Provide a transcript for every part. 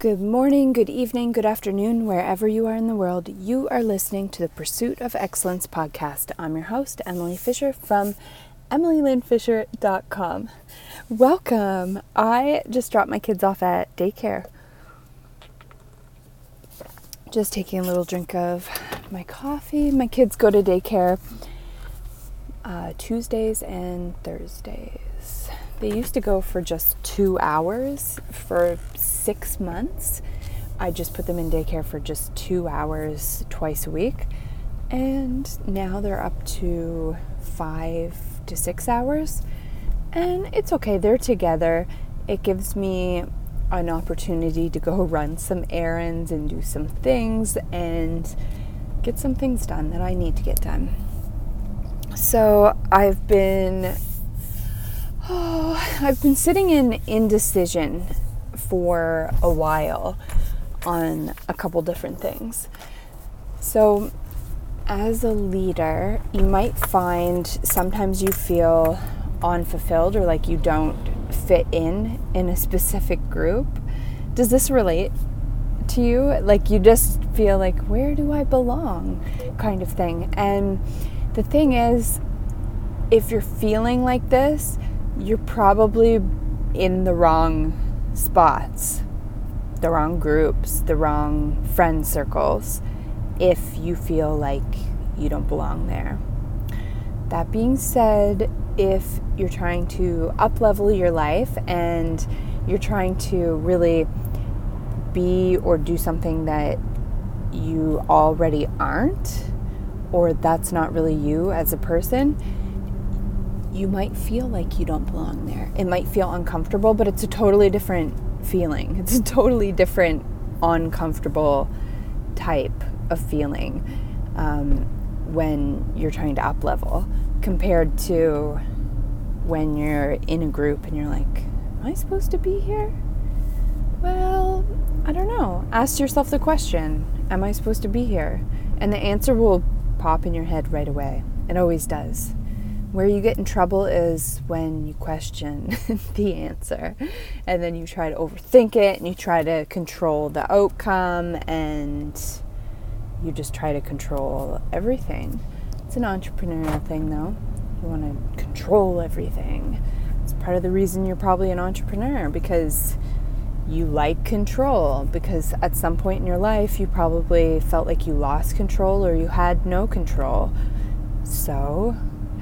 Good morning, good evening, good afternoon, wherever you are in the world. You are listening to the Pursuit of Excellence podcast. I'm your host, Emily Fisher from EmilyLynnFisher.com. Welcome. I just dropped my kids off at daycare. Just taking a little drink of my coffee. My kids go to daycare uh, Tuesdays and Thursdays. They used to go for just two hours for six months. I just put them in daycare for just two hours twice a week. And now they're up to five to six hours. And it's okay, they're together. It gives me an opportunity to go run some errands and do some things and get some things done that I need to get done. So I've been Oh, I've been sitting in indecision for a while on a couple different things. So, as a leader, you might find sometimes you feel unfulfilled or like you don't fit in in a specific group. Does this relate to you? Like you just feel like, where do I belong? kind of thing. And the thing is, if you're feeling like this, you're probably in the wrong spots, the wrong groups, the wrong friend circles if you feel like you don't belong there. That being said, if you're trying to up level your life and you're trying to really be or do something that you already aren't, or that's not really you as a person, you might feel like you don't belong there. It might feel uncomfortable, but it's a totally different feeling. It's a totally different uncomfortable type of feeling um, when you're trying to up level compared to when you're in a group and you're like, Am I supposed to be here? Well, I don't know. Ask yourself the question Am I supposed to be here? And the answer will pop in your head right away. It always does. Where you get in trouble is when you question the answer and then you try to overthink it and you try to control the outcome and you just try to control everything. It's an entrepreneurial thing though. You want to control everything. It's part of the reason you're probably an entrepreneur because you like control because at some point in your life you probably felt like you lost control or you had no control. So,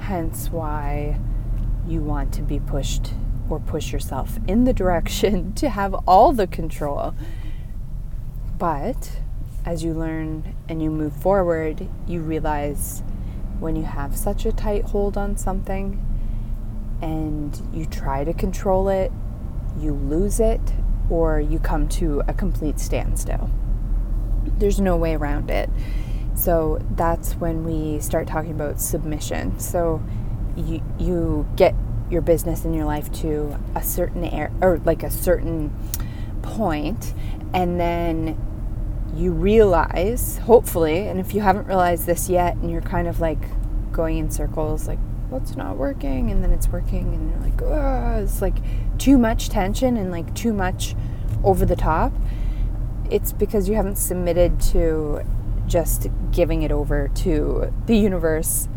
hence why you want to be pushed or push yourself in the direction to have all the control. But as you learn and you move forward, you realize when you have such a tight hold on something and you try to control it, you lose it or you come to a complete standstill. There's no way around it. So that's when we start talking about submission. So you you get your business in your life to a certain air or like a certain point and then you realize hopefully and if you haven't realized this yet and you're kind of like going in circles like what's not working and then it's working and you're like oh it's like too much tension and like too much over the top it's because you haven't submitted to just giving it over to the universe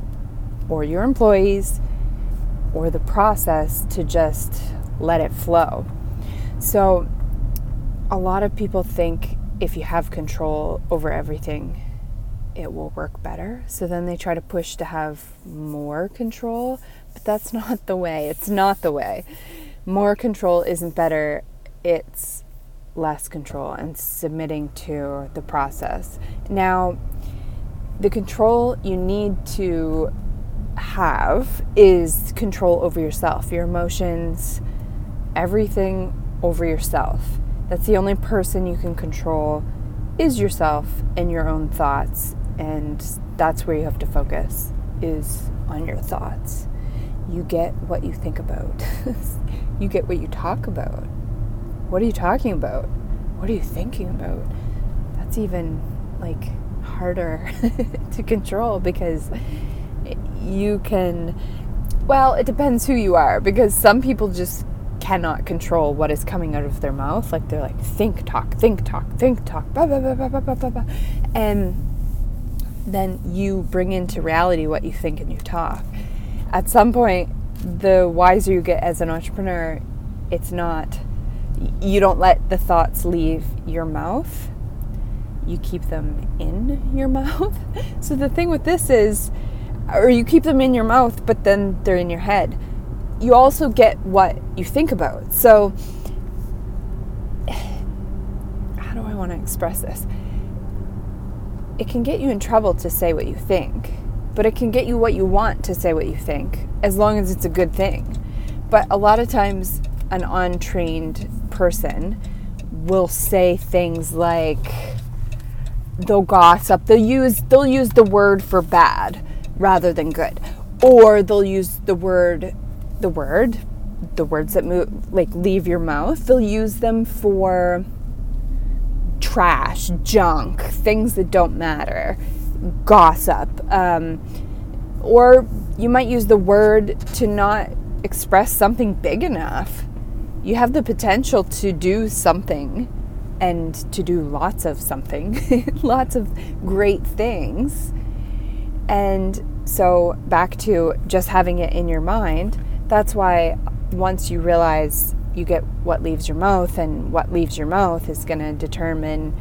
or your employees or the process to just let it flow. So, a lot of people think if you have control over everything, it will work better. So then they try to push to have more control, but that's not the way. It's not the way. More control isn't better. It's less control and submitting to the process. Now, the control you need to have is control over yourself, your emotions, everything over yourself. That's the only person you can control is yourself and your own thoughts and that's where you have to focus is on your thoughts. You get what you think about. you get what you talk about. What are you talking about? What are you thinking about? That's even like harder to control because you can, well, it depends who you are because some people just cannot control what is coming out of their mouth. Like they're like, think, talk, think, talk, think, talk, blah, blah, blah, blah, blah, blah, blah. And then you bring into reality what you think and you talk. At some point, the wiser you get as an entrepreneur, it's not, you don't let the thoughts leave your mouth. You keep them in your mouth. So the thing with this is, or you keep them in your mouth, but then they're in your head. You also get what you think about. So, how do I want to express this? It can get you in trouble to say what you think, but it can get you what you want to say what you think, as long as it's a good thing. But a lot of times, an untrained person will say things like they'll gossip, they'll use they'll use the word for bad rather than good. Or they'll use the word, the word, the words that move, like leave your mouth, they'll use them for trash, junk, things that don't matter, gossip. Um, or you might use the word to not express something big enough. You have the potential to do something and to do lots of something, lots of great things. And so, back to just having it in your mind, that's why once you realize you get what leaves your mouth, and what leaves your mouth is going to determine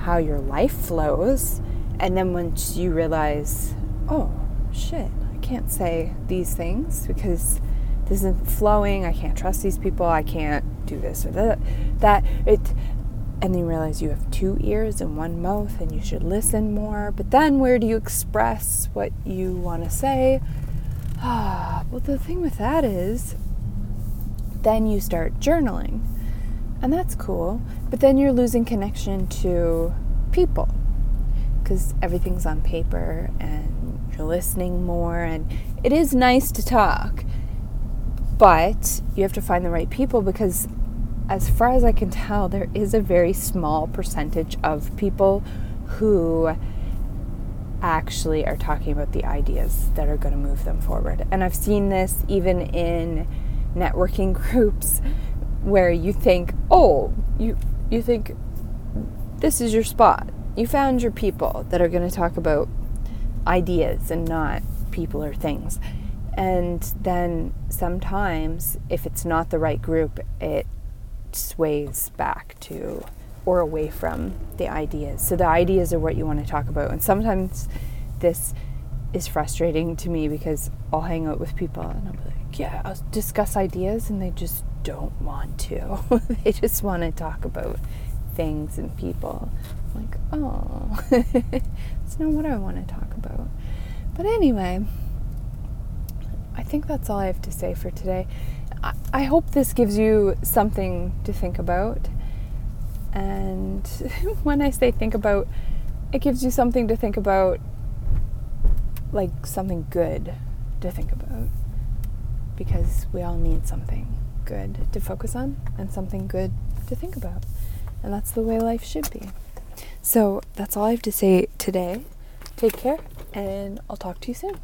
how your life flows. And then once you realize, oh, shit, I can't say these things because this isn't flowing, I can't trust these people, I can't do this or that, that it and then you realize you have two ears and one mouth and you should listen more. But then where do you express what you want to say? Ah, well, the thing with that is then you start journaling. And that's cool. But then you're losing connection to people because everything's on paper and you're listening more. And it is nice to talk, but you have to find the right people because as far as I can tell, there is a very small percentage of people who actually are talking about the ideas that are going to move them forward. And I've seen this even in networking groups where you think, "Oh, you you think this is your spot. You found your people that are going to talk about ideas and not people or things." And then sometimes if it's not the right group, it sways back to or away from the ideas. So the ideas are what you want to talk about. And sometimes this is frustrating to me because I'll hang out with people and I'll be like, yeah, I'll discuss ideas and they just don't want to. they just want to talk about things and people. I'm like, oh, it's not what I want to talk about. But anyway, think that's all I have to say for today. I hope this gives you something to think about. And when I say think about, it gives you something to think about, like something good to think about. Because we all need something good to focus on and something good to think about. And that's the way life should be. So that's all I have to say today. Take care, and I'll talk to you soon.